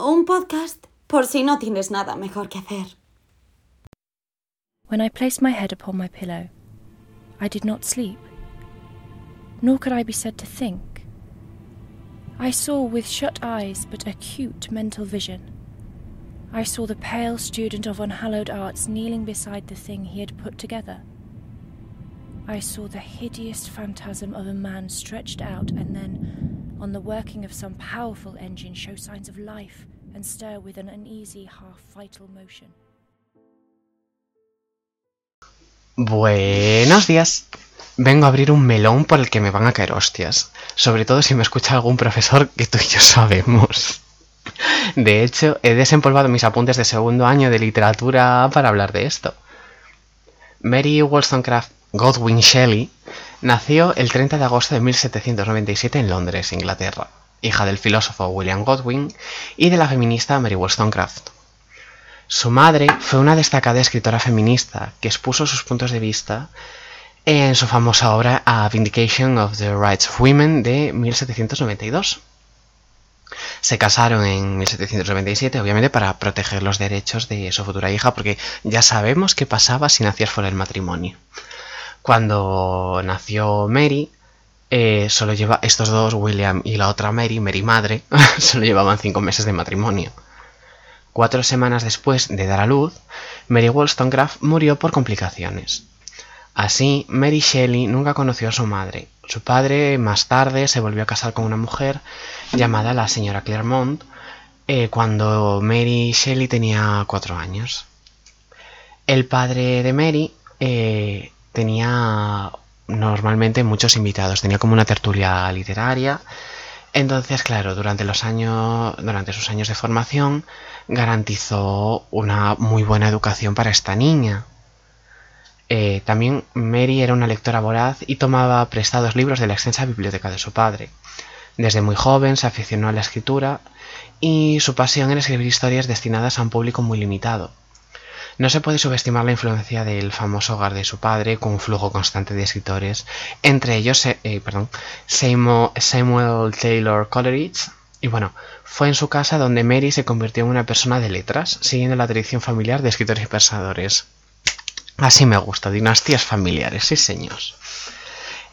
un podcast por si no tienes nada mejor que hacer. When I placed my head upon my pillow, I did not sleep, nor could I be said to think. I saw with shut eyes but acute mental vision. I saw the pale student of unhallowed arts kneeling beside the thing he had put together. I saw the hideous phantasm of a man stretched out and then, on the working of some powerful engine, show signs of life and with an uneasy, half vital motion. Buenos días. Vengo a abrir un melón por el que me van a caer hostias. Sobre todo si me escucha algún profesor que tú y yo sabemos. De hecho, he desempolvado mis apuntes de segundo año de literatura para hablar de esto. Mary Wollstonecraft Godwin Shelley nació el 30 de agosto de 1797 en Londres, Inglaterra, hija del filósofo William Godwin y de la feminista Mary Wollstonecraft. Su madre fue una destacada escritora feminista que expuso sus puntos de vista en su famosa obra A Vindication of the Rights of Women de 1792. Se casaron en 1797, obviamente, para proteger los derechos de su futura hija, porque ya sabemos qué pasaba si nacías fuera del matrimonio. Cuando nació Mary, eh, solo lleva estos dos, William y la otra Mary, Mary madre, solo llevaban cinco meses de matrimonio. Cuatro semanas después de dar a luz, Mary Wollstonecraft murió por complicaciones. Así, Mary Shelley nunca conoció a su madre. Su padre más tarde se volvió a casar con una mujer llamada la señora Claremont eh, cuando Mary Shelley tenía cuatro años. El padre de Mary eh, tenía normalmente muchos invitados, tenía como una tertulia literaria. Entonces, claro, durante los años, durante sus años de formación, garantizó una muy buena educación para esta niña. Eh, también Mary era una lectora voraz y tomaba prestados libros de la extensa biblioteca de su padre. Desde muy joven se aficionó a la escritura y su pasión era escribir historias destinadas a un público muy limitado. No se puede subestimar la influencia del famoso hogar de su padre, con un flujo constante de escritores, entre ellos eh, perdón, Samuel Taylor Coleridge. Y bueno, fue en su casa donde Mary se convirtió en una persona de letras, siguiendo la tradición familiar de escritores y pensadores. Así me gusta, dinastías familiares, sí señores.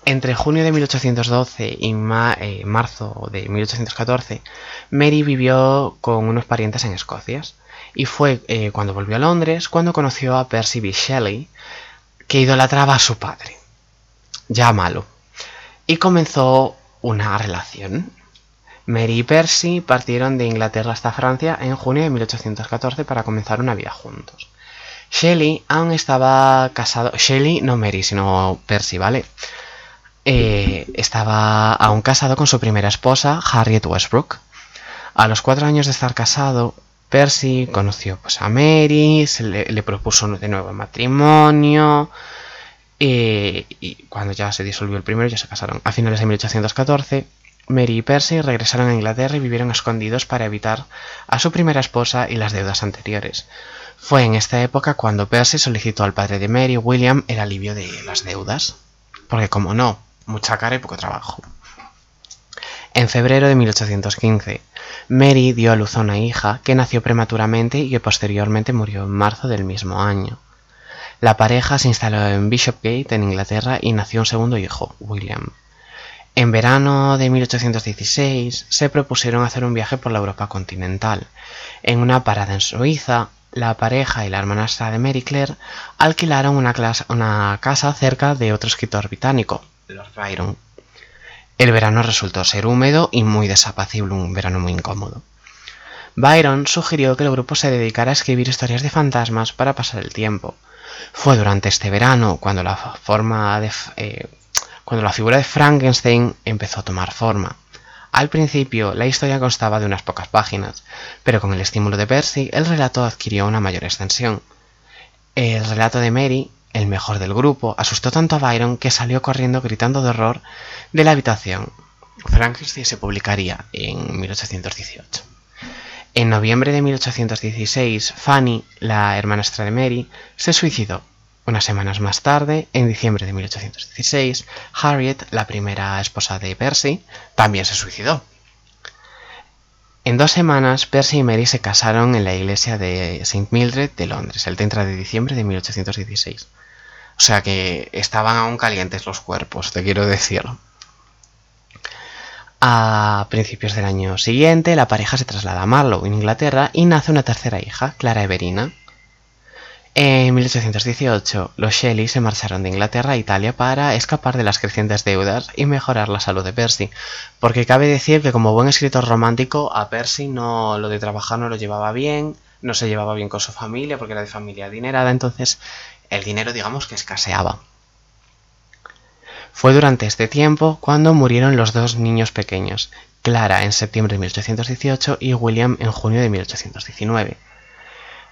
Entre junio de 1812 y eh, marzo de 1814, Mary vivió con unos parientes en Escocia y fue eh, cuando volvió a Londres cuando conoció a Percy B. Shelley, que idolatraba a su padre, ya malo, y comenzó una relación. Mary y Percy partieron de Inglaterra hasta Francia en junio de 1814 para comenzar una vida juntos. Shelley aún estaba casado, Shelley no Mary, sino Percy, ¿vale? Eh, estaba aún casado con su primera esposa, Harriet Westbrook. A los cuatro años de estar casado, Percy conoció pues, a Mary, se le, propuso de nuevo matrimonio. y cuando ya se disolvió el primero, ya se casaron. A finales de 1814, Mary y Percy regresaron a Inglaterra y vivieron escondidos para evitar a su primera esposa y las deudas anteriores. Fue en esta época cuando Percy solicitó al padre de Mary, William, el alivio de las deudas. Porque como no, mucha cara y poco trabajo. En febrero de 1815, Mary dio a luz a una hija que nació prematuramente y que posteriormente murió en marzo del mismo año. La pareja se instaló en Bishopgate, en Inglaterra, y nació un segundo hijo, William. En verano de 1816 se propusieron hacer un viaje por la Europa continental. En una parada en Suiza, la pareja y la hermanastra de Mary Claire alquilaron una, una casa cerca de otro escritor británico, Lord Byron. El verano resultó ser húmedo y muy desapacible, un verano muy incómodo. Byron sugirió que el grupo se dedicara a escribir historias de fantasmas para pasar el tiempo. Fue durante este verano cuando la, forma de, eh, cuando la figura de Frankenstein empezó a tomar forma. Al principio, la historia constaba de unas pocas páginas, pero con el estímulo de Percy, el relato adquirió una mayor extensión. El relato de Mary el mejor del grupo, asustó tanto a Byron que salió corriendo gritando de horror de la habitación. Frankenstein se publicaría en 1818. En noviembre de 1816, Fanny, la hermanastra de Mary, se suicidó. Unas semanas más tarde, en diciembre de 1816, Harriet, la primera esposa de Percy, también se suicidó. En dos semanas, Percy y Mary se casaron en la iglesia de St. Mildred de Londres, el 30 de diciembre de 1816. O sea que estaban aún calientes los cuerpos, te quiero decir. A principios del año siguiente, la pareja se traslada a Marlow, en Inglaterra, y nace una tercera hija, Clara Everina. En 1818, los Shelley se marcharon de Inglaterra a Italia para escapar de las crecientes deudas y mejorar la salud de Percy, porque cabe decir que como buen escritor romántico, a Percy no lo de trabajar no lo llevaba bien, no se llevaba bien con su familia porque era de familia adinerada, entonces el dinero digamos que escaseaba. Fue durante este tiempo cuando murieron los dos niños pequeños, Clara en septiembre de 1818 y William en junio de 1819.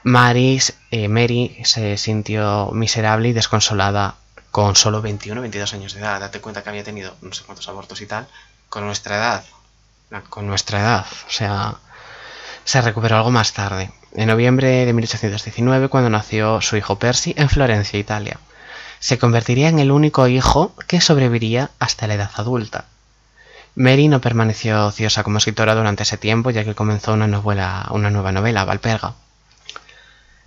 Maris, eh, Mary se sintió miserable y desconsolada con solo 21 22 años de edad. Date cuenta que había tenido no sé cuántos abortos y tal con nuestra edad. Con nuestra edad. O sea, se recuperó algo más tarde. En noviembre de 1819, cuando nació su hijo Percy en Florencia, Italia. Se convertiría en el único hijo que sobreviviría hasta la edad adulta. Mary no permaneció ociosa como escritora durante ese tiempo, ya que comenzó una, novela, una nueva novela, Valperga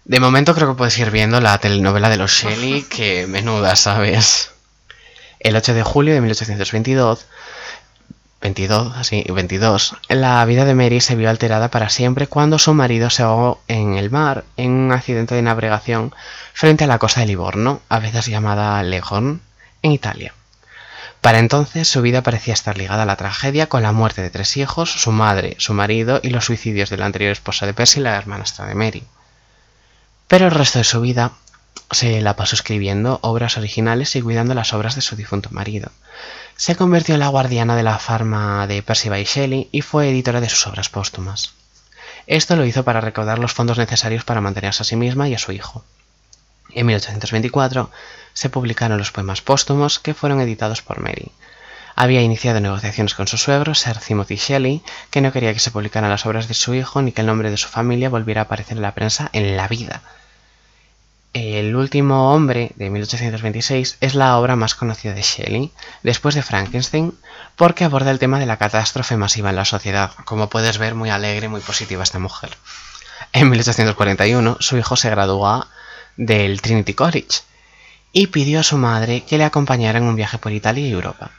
de momento creo que puedes ir viendo la telenovela de los Shelley, que menuda, ¿sabes? El 8 de julio de 1822, 22, así, 22, la vida de Mary se vio alterada para siempre cuando su marido se ahogó en el mar en un accidente de navegación frente a la costa de Livorno, a veces llamada Leghorn, en Italia. Para entonces su vida parecía estar ligada a la tragedia con la muerte de tres hijos, su madre, su marido y los suicidios de la anterior esposa de Percy, la hermanastra de Mary. Pero el resto de su vida se la pasó escribiendo obras originales y cuidando las obras de su difunto marido. Se convirtió en la guardiana de la farma de Bysshe Shelley y fue editora de sus obras póstumas. Esto lo hizo para recaudar los fondos necesarios para mantenerse a sí misma y a su hijo. En 1824 se publicaron los poemas póstumos que fueron editados por Mary. Había iniciado negociaciones con su suegro, Sir Timothy Shelley, que no quería que se publicaran las obras de su hijo ni que el nombre de su familia volviera a aparecer en la prensa en la vida. El último hombre de 1826 es la obra más conocida de Shelley, después de Frankenstein, porque aborda el tema de la catástrofe masiva en la sociedad. Como puedes ver, muy alegre, muy positiva esta mujer. En 1841, su hijo se graduó del Trinity College y pidió a su madre que le acompañara en un viaje por Italia y Europa.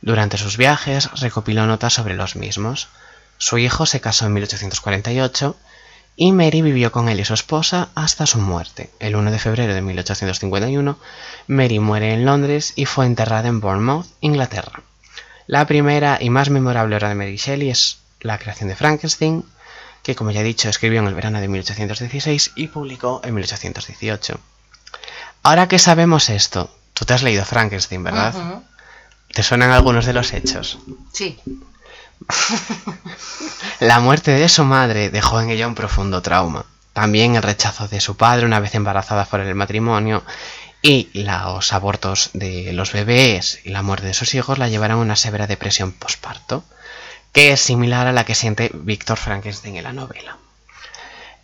Durante sus viajes recopiló notas sobre los mismos. Su hijo se casó en 1848 y Mary vivió con él y su esposa hasta su muerte. El 1 de febrero de 1851, Mary muere en Londres y fue enterrada en Bournemouth, Inglaterra. La primera y más memorable obra de Mary Shelley es La creación de Frankenstein, que como ya he dicho escribió en el verano de 1816 y publicó en 1818. Ahora que sabemos esto, tú te has leído Frankenstein, ¿verdad? ¿Te suenan algunos de los hechos? Sí. La muerte de su madre dejó en ella un profundo trauma. También el rechazo de su padre una vez embarazada por el matrimonio y los abortos de los bebés y la muerte de sus hijos la llevaron a una severa depresión posparto, que es similar a la que siente Víctor Frankenstein en la novela.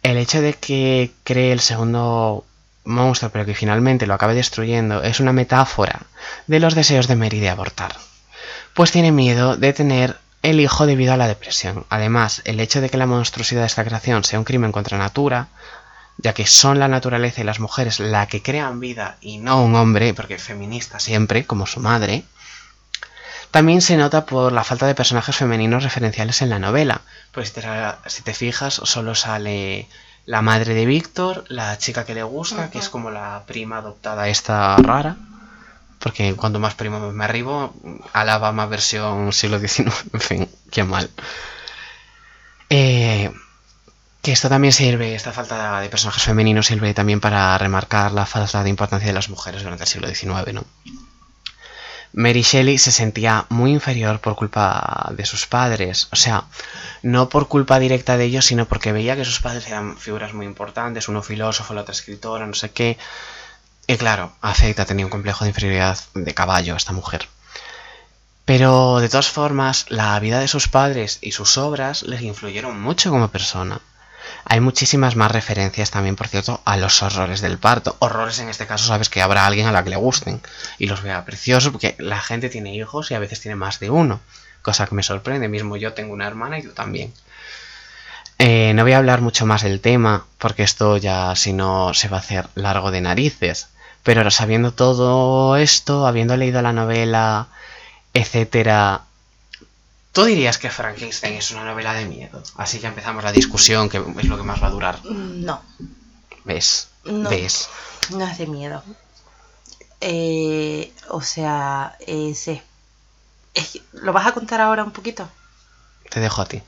El hecho de que cree el segundo monstruo pero que finalmente lo acabe destruyendo es una metáfora de los deseos de Mary de abortar, pues tiene miedo de tener el hijo debido a la depresión. Además, el hecho de que la monstruosidad de esta creación sea un crimen contra natura, ya que son la naturaleza y las mujeres la que crean vida y no un hombre, porque feminista siempre, como su madre, también se nota por la falta de personajes femeninos referenciales en la novela. Pues si te, si te fijas, solo sale la madre de Víctor, la chica que le gusta, que es como la prima adoptada esta rara, porque cuando más primo me arribo, Alabama versión siglo XIX, en fin, qué mal. Eh, que esto también sirve, esta falta de personajes femeninos sirve también para remarcar la falta de importancia de las mujeres durante el siglo XIX, ¿no? Mary Shelley se sentía muy inferior por culpa de sus padres, o sea, no por culpa directa de ellos, sino porque veía que sus padres eran figuras muy importantes, uno filósofo, la otra escritora, no sé qué, y claro, afecta, tenía un complejo de inferioridad de caballo esta mujer. Pero de todas formas, la vida de sus padres y sus obras les influyeron mucho como persona. Hay muchísimas más referencias también, por cierto, a los horrores del parto. Horrores en este caso, sabes que habrá alguien a la que le gusten y los vea preciosos, porque la gente tiene hijos y a veces tiene más de uno, cosa que me sorprende. Mismo yo tengo una hermana y tú también. Eh, no voy a hablar mucho más del tema, porque esto ya si no se va a hacer largo de narices. Pero ahora sabiendo todo esto, habiendo leído la novela, etcétera, ¿tú dirías que Frankenstein es una novela de miedo? Así ya empezamos la discusión, que es lo que más va a durar. No, ¿Ves? No. ¿Ves? no es de miedo. Eh, o sea, es- es- ¿Lo vas a contar ahora un poquito? Te dejo a ti.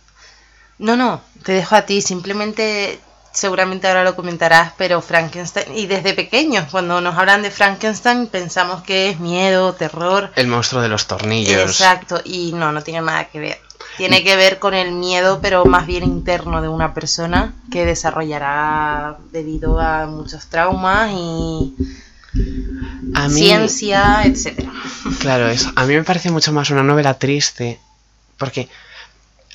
No, no, te dejo a ti. Simplemente, seguramente ahora lo comentarás, pero Frankenstein, y desde pequeños, cuando nos hablan de Frankenstein, pensamos que es miedo, terror. El monstruo de los tornillos. Exacto, y no, no tiene nada que ver. Tiene que ver con el miedo, pero más bien interno de una persona que desarrollará debido a muchos traumas y A mí, ciencia, etcétera. claro, es, a mí me parece mucho más una novela triste, porque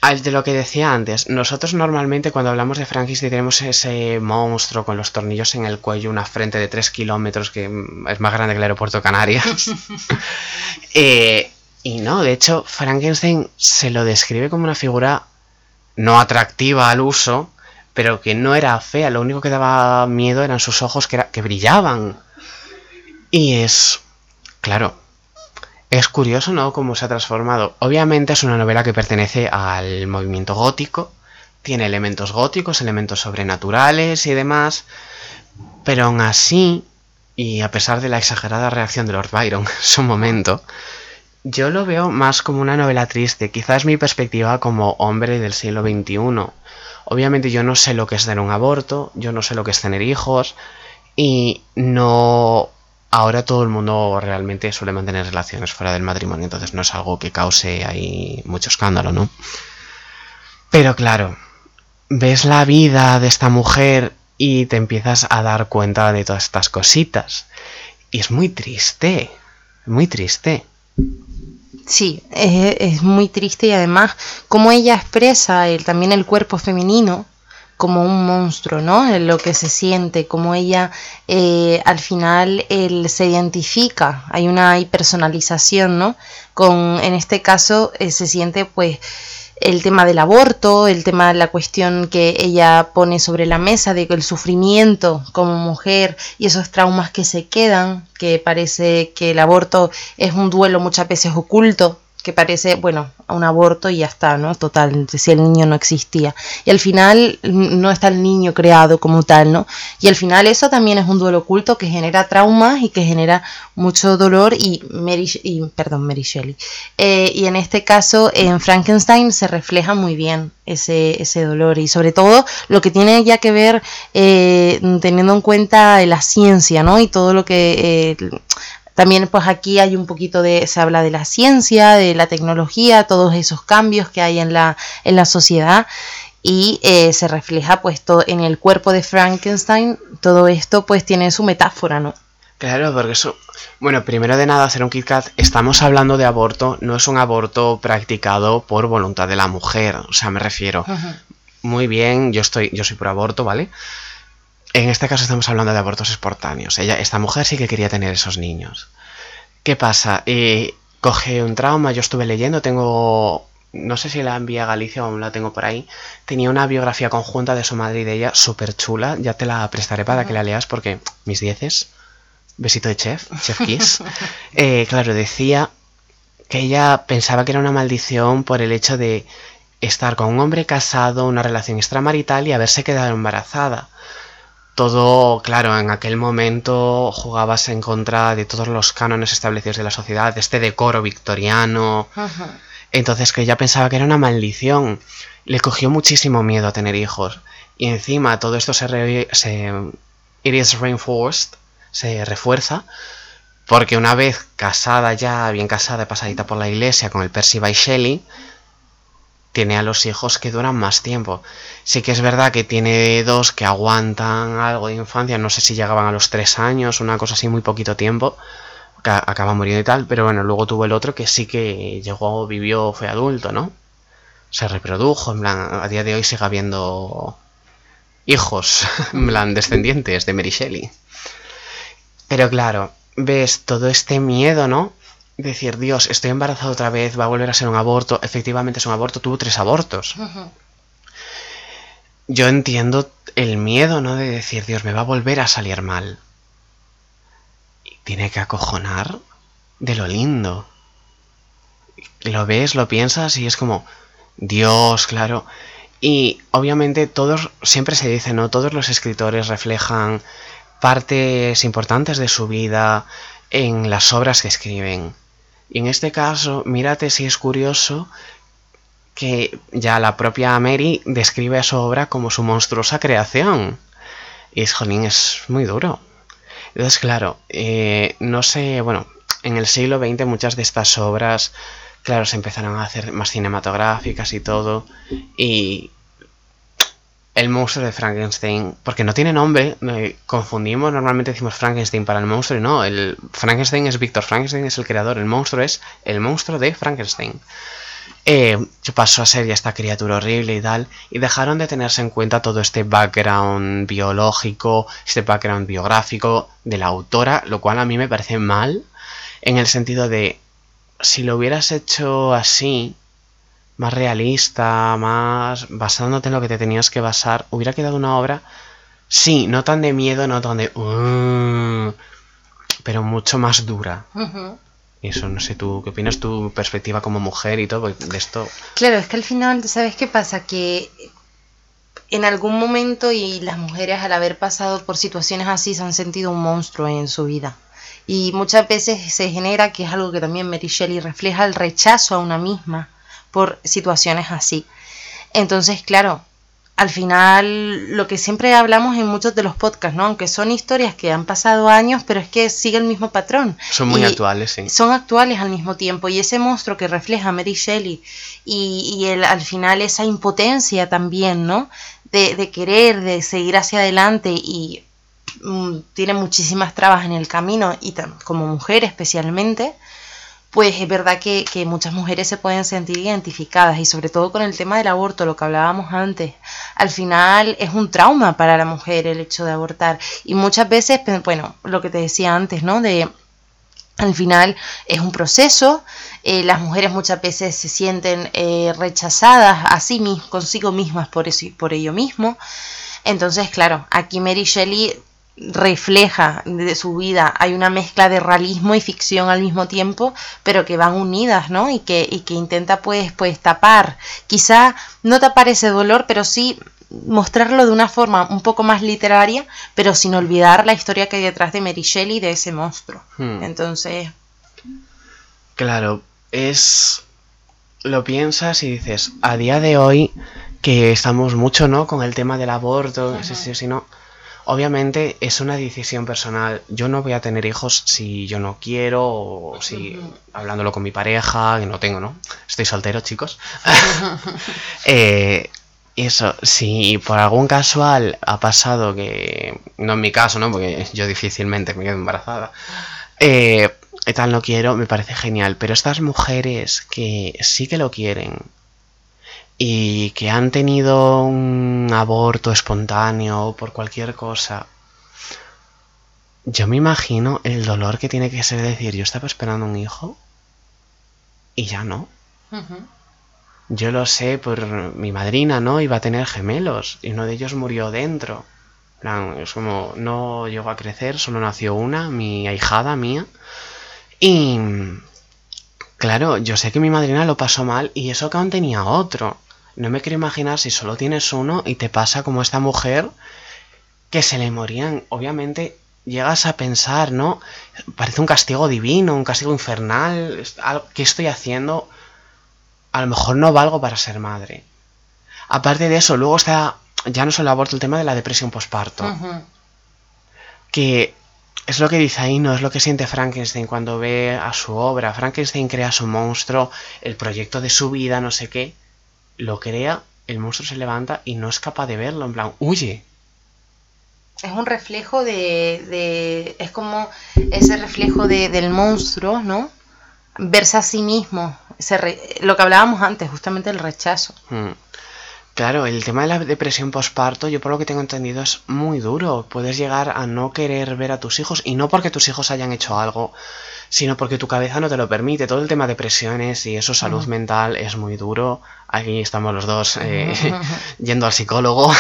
de lo que decía antes, nosotros normalmente cuando hablamos de Frankenstein tenemos ese monstruo con los tornillos en el cuello, una frente de 3 kilómetros que mm, es más grande que el aeropuerto Canarias. Eh, y no, de hecho, Frankenstein se lo describe como una figura no atractiva al uso, pero que no era fea, lo único que daba miedo eran sus ojos que, era- que brillaban. Y es, claro, es curioso, ¿no? Cómo se ha transformado. Obviamente es una novela que pertenece al movimiento gótico, tiene elementos góticos, elementos sobrenaturales y demás, pero aún así, y a pesar de la exagerada reacción de Lord Byron en su momento, yo lo veo más como una novela triste, quizás mi perspectiva como hombre del siglo XXI. Obviamente yo no sé lo que es tener un aborto, yo no sé lo que es tener hijos, y no... Ahora todo el mundo realmente suele mantener relaciones fuera del matrimonio, entonces no es algo que cause ahí mucho escándalo, ¿no? Pero claro, ves la vida de esta mujer y te empiezas a dar cuenta de todas estas cositas. Y es muy triste, muy triste. Sí, es, es muy triste y además como ella expresa el, también el cuerpo femenino como un monstruo, ¿no? Lo que se siente, como ella eh, al final él se identifica, hay una hipersonalización, ¿no? Con, en este caso eh, se siente pues el tema del aborto, el tema de la cuestión que ella pone sobre la mesa de el sufrimiento como mujer y esos traumas que se quedan, que parece que el aborto es un duelo muchas veces oculto, que parece, bueno, un aborto y ya está, ¿no? Total, si el niño no existía. Y al final mm, no está el niño creado como tal, ¿no? Y al final eso también es un duelo oculto que genera traumas y que genera mucho dolor y, Mary, y perdón, Mary Shelley. Eh, y en este caso, en Frankenstein se refleja muy bien ese, ese dolor y sobre todo lo que tiene ya que ver eh, teniendo en cuenta la ciencia, ¿no? Y todo lo que... Eh, también pues aquí hay un poquito de, se habla de la ciencia, de la tecnología, todos esos cambios que hay en la, en la sociedad y eh, se refleja pues todo en el cuerpo de Frankenstein, todo esto pues tiene su metáfora, ¿no? Claro, porque eso... Bueno, primero de nada, hacer un KitKat, estamos hablando de aborto, no es un aborto practicado por voluntad de la mujer, o sea, me refiero. Muy bien, yo estoy, yo soy por aborto, ¿vale? En este caso estamos hablando de abortos espontáneos. Ella, esta mujer sí que quería tener esos niños. ¿Qué pasa? Eh, coge un trauma, yo estuve leyendo, tengo... No sé si la envié a Galicia o aún la tengo por ahí. Tenía una biografía conjunta de su madre y de ella, súper chula. Ya te la prestaré para que la leas porque mis dieces. Besito de chef, chef kiss. Eh, claro, decía que ella pensaba que era una maldición por el hecho de estar con un hombre casado, una relación extramarital y haberse quedado embarazada todo, claro, en aquel momento jugabas en contra de todos los cánones establecidos de la sociedad, de este decoro victoriano. Entonces que ella pensaba que era una maldición. Le cogió muchísimo miedo a tener hijos. Y encima todo esto se, re- se it is reinforced, se refuerza, porque una vez casada ya, bien casada, pasadita por la iglesia con el Percy by Shelley, tiene a los hijos que duran más tiempo. Sí que es verdad que tiene dos que aguantan algo de infancia, no sé si llegaban a los tres años, una cosa así, muy poquito tiempo, acaba muriendo y tal, pero bueno, luego tuvo el otro que sí que llegó, vivió, fue adulto, ¿no? Se reprodujo, en plan, a día de hoy sigue habiendo hijos, en plan, descendientes de Mary Shelley. Pero claro, ves todo este miedo, ¿no? Decir, Dios, estoy embarazada otra vez, va a volver a ser un aborto. Efectivamente es un aborto, tuvo tres abortos. yo entiendo el miedo, ¿no? De decir, Dios, me va a volver a salir mal. Y tiene que acojonar de lo lindo. Lo ves, lo piensas y es como, Dios, claro. Y obviamente todos, siempre se dice, ¿no? Todos los escritores reflejan partes importantes de su vida en las obras que escriben. Y en este caso, mírate si es curioso que ya la propia Mary describe a su obra como su monstruosa creación. Y es, jolín, es muy duro. Entonces, claro, eh, no sé, bueno, en el siglo XX muchas de estas obras, claro, se empezaron a hacer más cinematográficas y todo. Y el monstruo de Frankenstein, porque no tiene nombre, confundimos, normalmente decimos Frankenstein para el monstruo y no, el Frankenstein es Víctor Frankenstein, es el creador, el monstruo es el monstruo de Frankenstein. Eh, pasó a ser ya esta criatura horrible y tal, y dejaron de tenerse en cuenta todo este background biológico, este background biográfico de la autora, lo cual a mí me parece mal, en el sentido de, si lo hubieras hecho así, más realista, más basándote en lo que te tenías que basar, hubiera quedado una obra, sí, no tan de miedo, no tan de... Uh", pero mucho más dura. Eso, no sé, tú, ¿qué opinas tu perspectiva como mujer y todo de esto? Claro, es que al final, ¿sabes qué pasa? Que en algún momento y las mujeres al haber pasado por situaciones así se han sentido un monstruo en su vida. Y muchas veces se genera, que es algo que también Mary Shelley refleja, el rechazo a una misma por situaciones así. Entonces, claro, al final lo que siempre hablamos en muchos de los podcasts, ¿no? Aunque son historias que han pasado años, pero es que sigue el mismo patrón. Son muy actuales, sí. Son actuales al mismo tiempo. Y ese monstruo que refleja Mary Shelley y, y el, al final esa impotencia también, ¿no? De, de querer, de seguir hacia adelante y mm, tiene muchísimas trabas en el camino y como mujer especialmente pues es verdad que, muchas mujeres se pueden sentir identificadas y sobre todo con el tema del aborto, lo que hablábamos antes. Al final es un trauma para la mujer el hecho de abortar y muchas veces, bueno, lo que te decía antes, ¿no? De al final es un proceso, eh, las mujeres muchas veces se sienten eh, rechazadas a sí mismas, consigo mismas por, eso, por ello mismo. Entonces, claro, aquí Mary Shelley refleja de su vida, hay una mezcla de realismo y ficción al mismo tiempo, pero que van unidas, ¿no? Y que, y que intenta pues, pues tapar, quizá no tapar ese dolor, pero sí mostrarlo de una forma un poco más literaria, pero sin olvidar la historia que hay detrás de Mary Shelley de ese monstruo. Hmm. Entonces... Claro, es... Lo piensas y dices, a día de hoy que estamos mucho, ¿no? Con el tema del aborto, si, si no Obviamente es una decisión personal. Yo no voy a tener hijos si yo no quiero o si hablándolo con mi pareja, que no tengo, ¿no? Estoy soltero, chicos. eh, eso, si por algún casual ha pasado que, no en mi caso, ¿no? Porque yo difícilmente me quedo embarazada. Eh, tal no quiero, me parece genial. Pero estas mujeres que sí que lo quieren, y que han tenido un aborto espontáneo por cualquier cosa, yo me imagino el dolor que tiene que ser decir, yo estaba esperando un hijo y ya no. Yo lo sé por mi madrina, ¿no? Iba a tener gemelos y uno de ellos murió dentro. Es como, no llegó a crecer, solo nació una, mi ahijada mía. Y claro, yo sé que mi madrina lo pasó mal y eso que aún tenía otro. No me quiero imaginar si solo tienes uno y te pasa como esta mujer que se le morían. Obviamente llegas a pensar, ¿no? Parece un castigo divino, un castigo infernal. ¿Qué estoy haciendo? A lo mejor no valgo para ser madre. Aparte de eso, luego está, ya no solo aborto el tema de la depresión posparto. Que es lo que dice ahí, no es lo que siente Frankenstein cuando ve a su obra. Frankenstein crea su monstruo, el proyecto de su vida, no sé qué lo crea, el monstruo se levanta y no es capaz de verlo, en plan, huye. Es un reflejo de, de es como ese reflejo de, del monstruo, ¿no? Verse a sí mismo, lo que hablábamos antes, justamente el rechazo. Hmm. Claro, el tema de la depresión postparto, yo por lo que tengo entendido, es muy duro. Puedes llegar a no querer ver a tus hijos, y no porque tus hijos hayan hecho algo, sino porque tu cabeza no te lo permite. Todo el tema de depresiones y eso, salud mental, es muy duro. Aquí estamos los dos eh, yendo al psicólogo.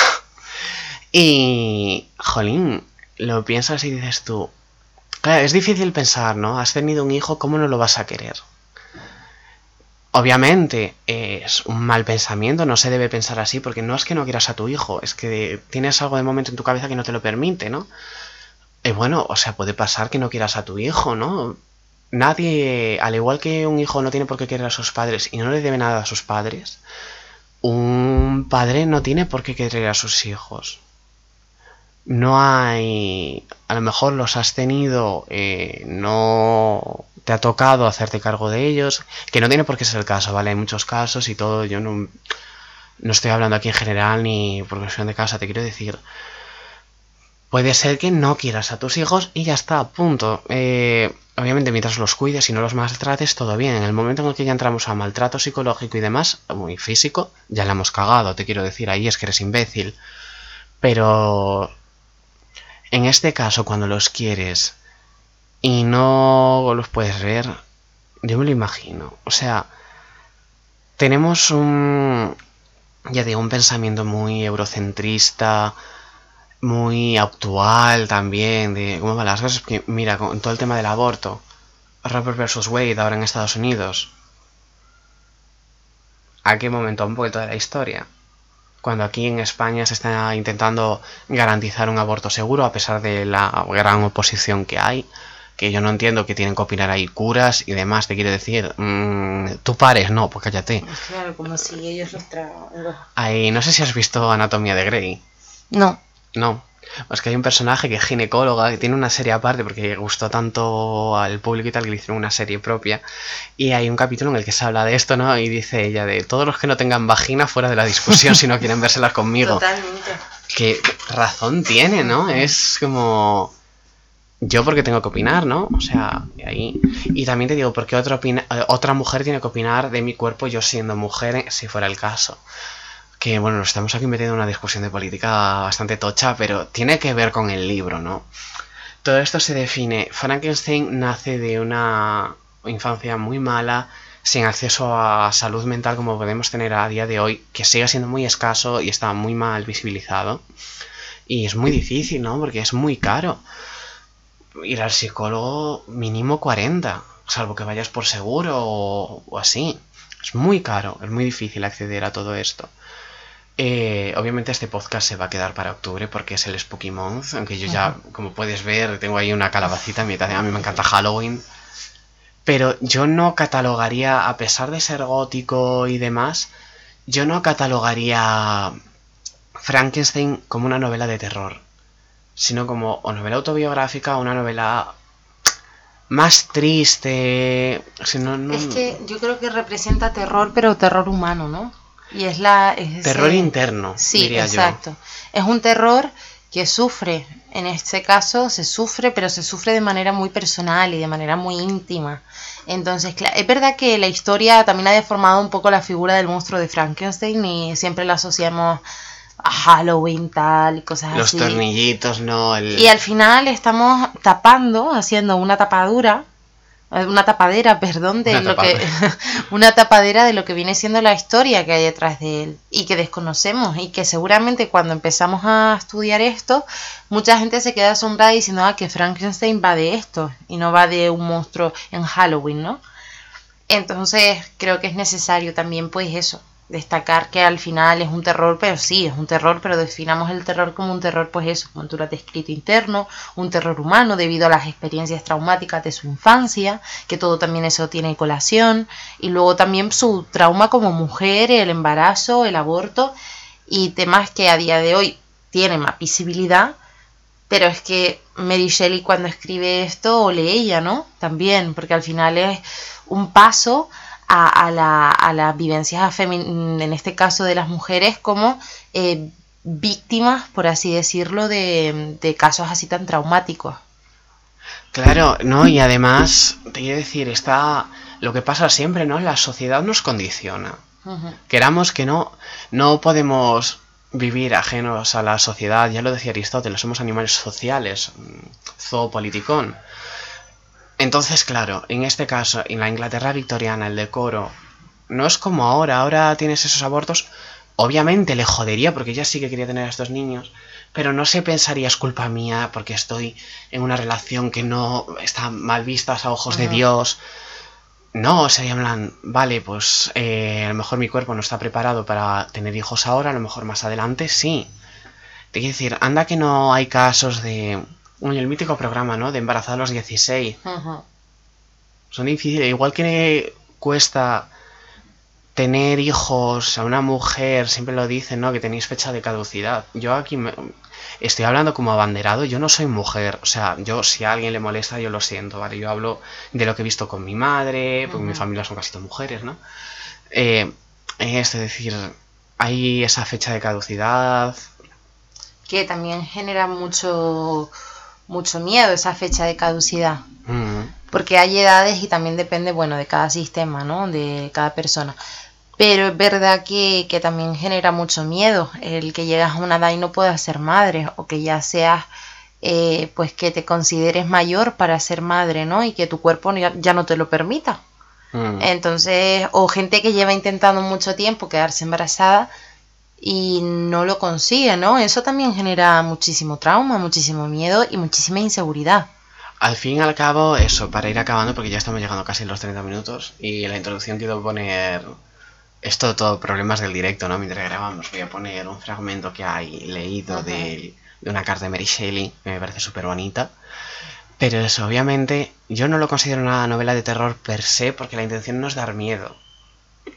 y, jolín, lo piensas y dices tú, claro, es difícil pensar, ¿no? Has tenido un hijo, ¿cómo no lo vas a querer? Obviamente es un mal pensamiento, no se debe pensar así, porque no es que no quieras a tu hijo, es que tienes algo de momento en tu cabeza que no te lo permite, ¿no? Y bueno, o sea, puede pasar que no quieras a tu hijo, ¿no? Nadie, al igual que un hijo no tiene por qué querer a sus padres y no le debe nada a sus padres, un padre no tiene por qué querer a sus hijos. No hay, a lo mejor los has tenido, eh, no te ha tocado hacerte cargo de ellos, que no tiene por qué ser el caso, ¿vale? Hay muchos casos y todo, yo no, no estoy hablando aquí en general ni por cuestión de casa, te quiero decir, puede ser que no quieras a tus hijos y ya está, punto. Eh, obviamente mientras los cuides y no los maltrates, todo bien. En el momento en el que ya entramos a maltrato psicológico y demás, muy físico, ya la hemos cagado, te quiero decir, ahí es que eres imbécil. Pero en este caso, cuando los quieres y no los puedes ver, yo me lo imagino. O sea, tenemos un, ya digo, un pensamiento muy eurocentrista, muy actual también, de cómo van las cosas. mira, con todo el tema del aborto, Robert versus Wade ahora en Estados Unidos. ¿A qué momento un poquito de la historia? Cuando aquí en España se está intentando garantizar un aborto seguro a pesar de la gran oposición que hay que yo no entiendo que tienen que opinar ahí curas y demás, te quiere decir, mmm, tú pares, no, pues cállate. Claro, como si ellos los Ahí, no sé si has visto Anatomía de Grey. No. No. Pues que hay un personaje que es ginecóloga, que tiene una serie aparte porque gustó tanto al público y tal que le hicieron una serie propia. Y hay un capítulo en el que se habla de esto, ¿no? Y dice ella de todos los que no tengan vagina fuera de la discusión si no quieren vérselas conmigo. Totalmente. Que razón tiene, ¿no? Es como yo porque tengo que opinar, ¿no? O sea, ahí. Y también te digo, porque otra, eh, otra mujer tiene que opinar de mi cuerpo yo siendo mujer, eh, si fuera el caso. Que bueno, nos estamos aquí metiendo en una discusión de política bastante tocha, pero tiene que ver con el libro, ¿no? Todo esto se define. Frankenstein nace de una infancia muy mala, sin acceso a salud mental como podemos tener a día de hoy, que sigue siendo muy escaso y está muy mal visibilizado. Y es muy difícil, ¿no? Porque es muy caro ir al psicólogo mínimo 40, salvo que vayas por seguro o, así. Es muy caro, es muy difícil acceder a todo esto. Eh, obviamente este podcast se va a quedar para octubre porque es el Spooky Month, aunque yo ya, como puedes ver, tengo ahí una calabacita, a mí me encanta Halloween. Pero yo no catalogaría, a pesar de ser gótico y demás, yo no catalogaría Frankenstein como una novela de terror sino como o novela autobiográfica o una novela más triste. Es que yo creo que representa terror, pero terror humano, ¿no? Y es la... terror interno. Sí, exacto. Es un terror que sufre. En este caso se sufre, pero se sufre de manera muy personal y de manera muy íntima. Entonces, es verdad que la historia también ha deformado un poco la figura del monstruo de Frankenstein y siempre la asociamos a Halloween tal y cosas Los así. Los tornillitos, no. Y al final estamos tapando, haciendo una tapadura, eh, una tapadera, perdón, de lo que una tapadera de lo que viene siendo la historia que hay detrás de él y que desconocemos y que seguramente cuando empezamos a estudiar esto, mucha gente se queda asombrada diciendo ah, que Frankenstein va de esto y no va de un monstruo en Halloween, ¿no? Entonces creo que es necesario también pues eso, destacar que al final es un terror, pero sí, es un terror, pero definamos el terror como un terror, pues eso, como has descrito, interno, un terror humano debido a las experiencias traumáticas de su infancia, que todo también eso tiene colación, y luego también su trauma como mujer, el embarazo, el aborto, y temas que a día de hoy tienen más visibilidad, pero es que Mary Shelley cuando escribe esto, o lee ella, ¿no? También, porque al final es un paso a, la, a las vivencias en este caso de las mujeres como eh, víctimas, por así decirlo, de, casos así tan traumáticos. Claro, no, y además, te quiero decir, está lo que pasa siempre, ¿no? La sociedad nos condiciona. Queramos que no, no podemos vivir ajenos a la sociedad, ya lo decía Aristóteles, somos animales sociales, mm, zoopoliticón. Entonces, claro, en este caso, en la Inglaterra victoriana, el decoro no es como ahora, ahora tienes esos abortos, obviamente le jodería porque ella sí que quería tener a estos niños, pero no se pensaría es culpa mía porque estoy en una relación que no está mal vista a ojos de. Dios. No, sería en plan, vale, pues eh, a lo mejor mi cuerpo no está preparado para tener hijos ahora, a lo mejor más adelante sí. Te quiero decir, anda que no hay casos de... El mítico programa, ¿no? De embarazada a los 16. Ujú. Son difíciles. Igual que cuesta tener hijos a una mujer, siempre lo dicen, ¿no? Que tenéis fecha de caducidad. Yo aquí me- estoy hablando como abanderado, yo no soy mujer. O sea, yo si a alguien le molesta, yo lo siento, ¿vale? Yo hablo de lo que he visto con mi madre, porque mi familia son casi todas mujeres, ¿no? Eh, es decir, hay esa fecha de caducidad. Que también genera mucho, mucho miedo esa fecha de caducidad. Porque hay edades y también depende, bueno, de cada sistema, ¿no? De cada persona. Pero es verdad que, que también genera mucho miedo el que llegas a una edad y no puedas ser madre o que ya seas, eh, pues que te consideres mayor para ser madre, ¿no? Y que tu cuerpo ya, ya no te lo permita. mm. Entonces, o gente que lleva intentando mucho tiempo quedarse embarazada y no lo consigue, ¿no? Eso también genera muchísimo trauma, muchísimo miedo y muchísima inseguridad. Al fin y al cabo, eso, para ir acabando, porque ya estamos llegando casi a los 30 minutos, y en la introducción quiero poner esto todo problemas del directo, ¿no? Mientras grabamos, voy a poner un fragmento que hay leído de, de una carta de Mary Shelley, que me parece súper bonita. Pero eso, obviamente, yo no lo considero una novela de terror per se, porque la intención no es dar miedo.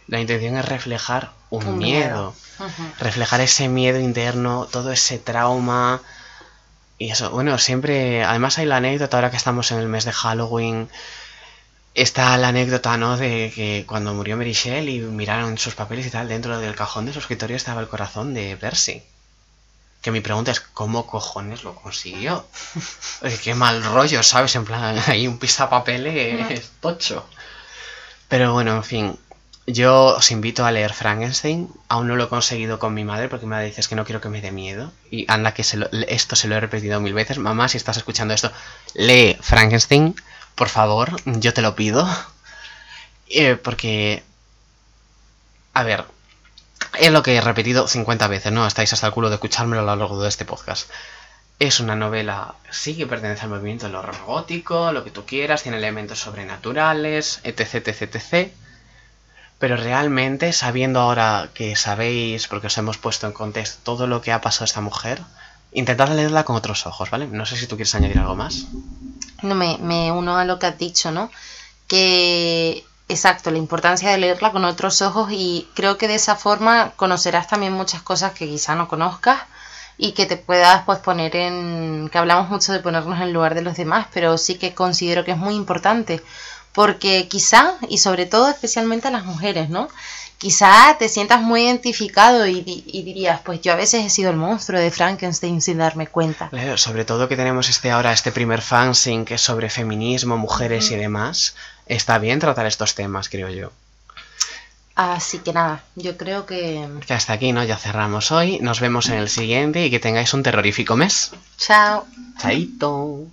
La intención es reflejar un, Un miedo. reflejar ese miedo interno, todo ese trauma. Y eso, bueno, siempre, además hay la anécdota, ahora que estamos en el mes de Halloween, está la anécdota, ¿no? De que cuando murió Mary Shelley y miraron sus papeles y tal, dentro del cajón de su escritorio estaba el corazón de Percy. Que mi pregunta es, ¿cómo cojones lo consiguió? Qué mal rollo, ¿sabes? En plan, hay un pisapapeles tocho. Pero bueno, en fin, yo os invito a leer Frankenstein. Aún no lo he conseguido con mi madre porque me dice "Es que no quiero que me dé miedo. Y anda que se lo- esto se lo he repetido mil veces. Mamá, si estás escuchando esto, lee Frankenstein, por favor, yo te lo pido. Eh, porque... A ver, es lo que he repetido 50 veces, ¿no? Estáis hasta el culo de escuchármelo a lo largo de este podcast. Es una novela, sí que pertenece al movimiento del horror gótico, lo que tú quieras, tiene elementos sobrenaturales, etc, etc, etc. Pero realmente, sabiendo ahora que sabéis, porque os hemos puesto en contexto todo lo que ha pasado a esta mujer, intentad leerla con otros ojos, ¿vale? No sé si tú quieres añadir algo más. No, me, uno a lo que has dicho, ¿no? Que, exacto, la importancia de leerla con otros ojos y creo que de esa forma conocerás también muchas cosas que quizá no conozcas y que te puedas pues poner en, que hablamos mucho de ponernos en lugar de los demás, pero sí que considero que es muy importante porque quizá, y sobre todo especialmente a las mujeres, ¿no? Quizá te sientas muy identificado y, di- y dirías, pues yo a veces he sido el monstruo de Frankenstein sin darme cuenta. Claro, sobre todo que tenemos este ahora, este primer fanzine que es sobre feminismo, mujeres y demás. Está bien tratar estos temas, creo yo. Así que nada, yo creo que... Que hasta aquí, ¿no? Ya cerramos hoy. Nos vemos en el siguiente y que tengáis un terrorífico mes. Chao. Chaito.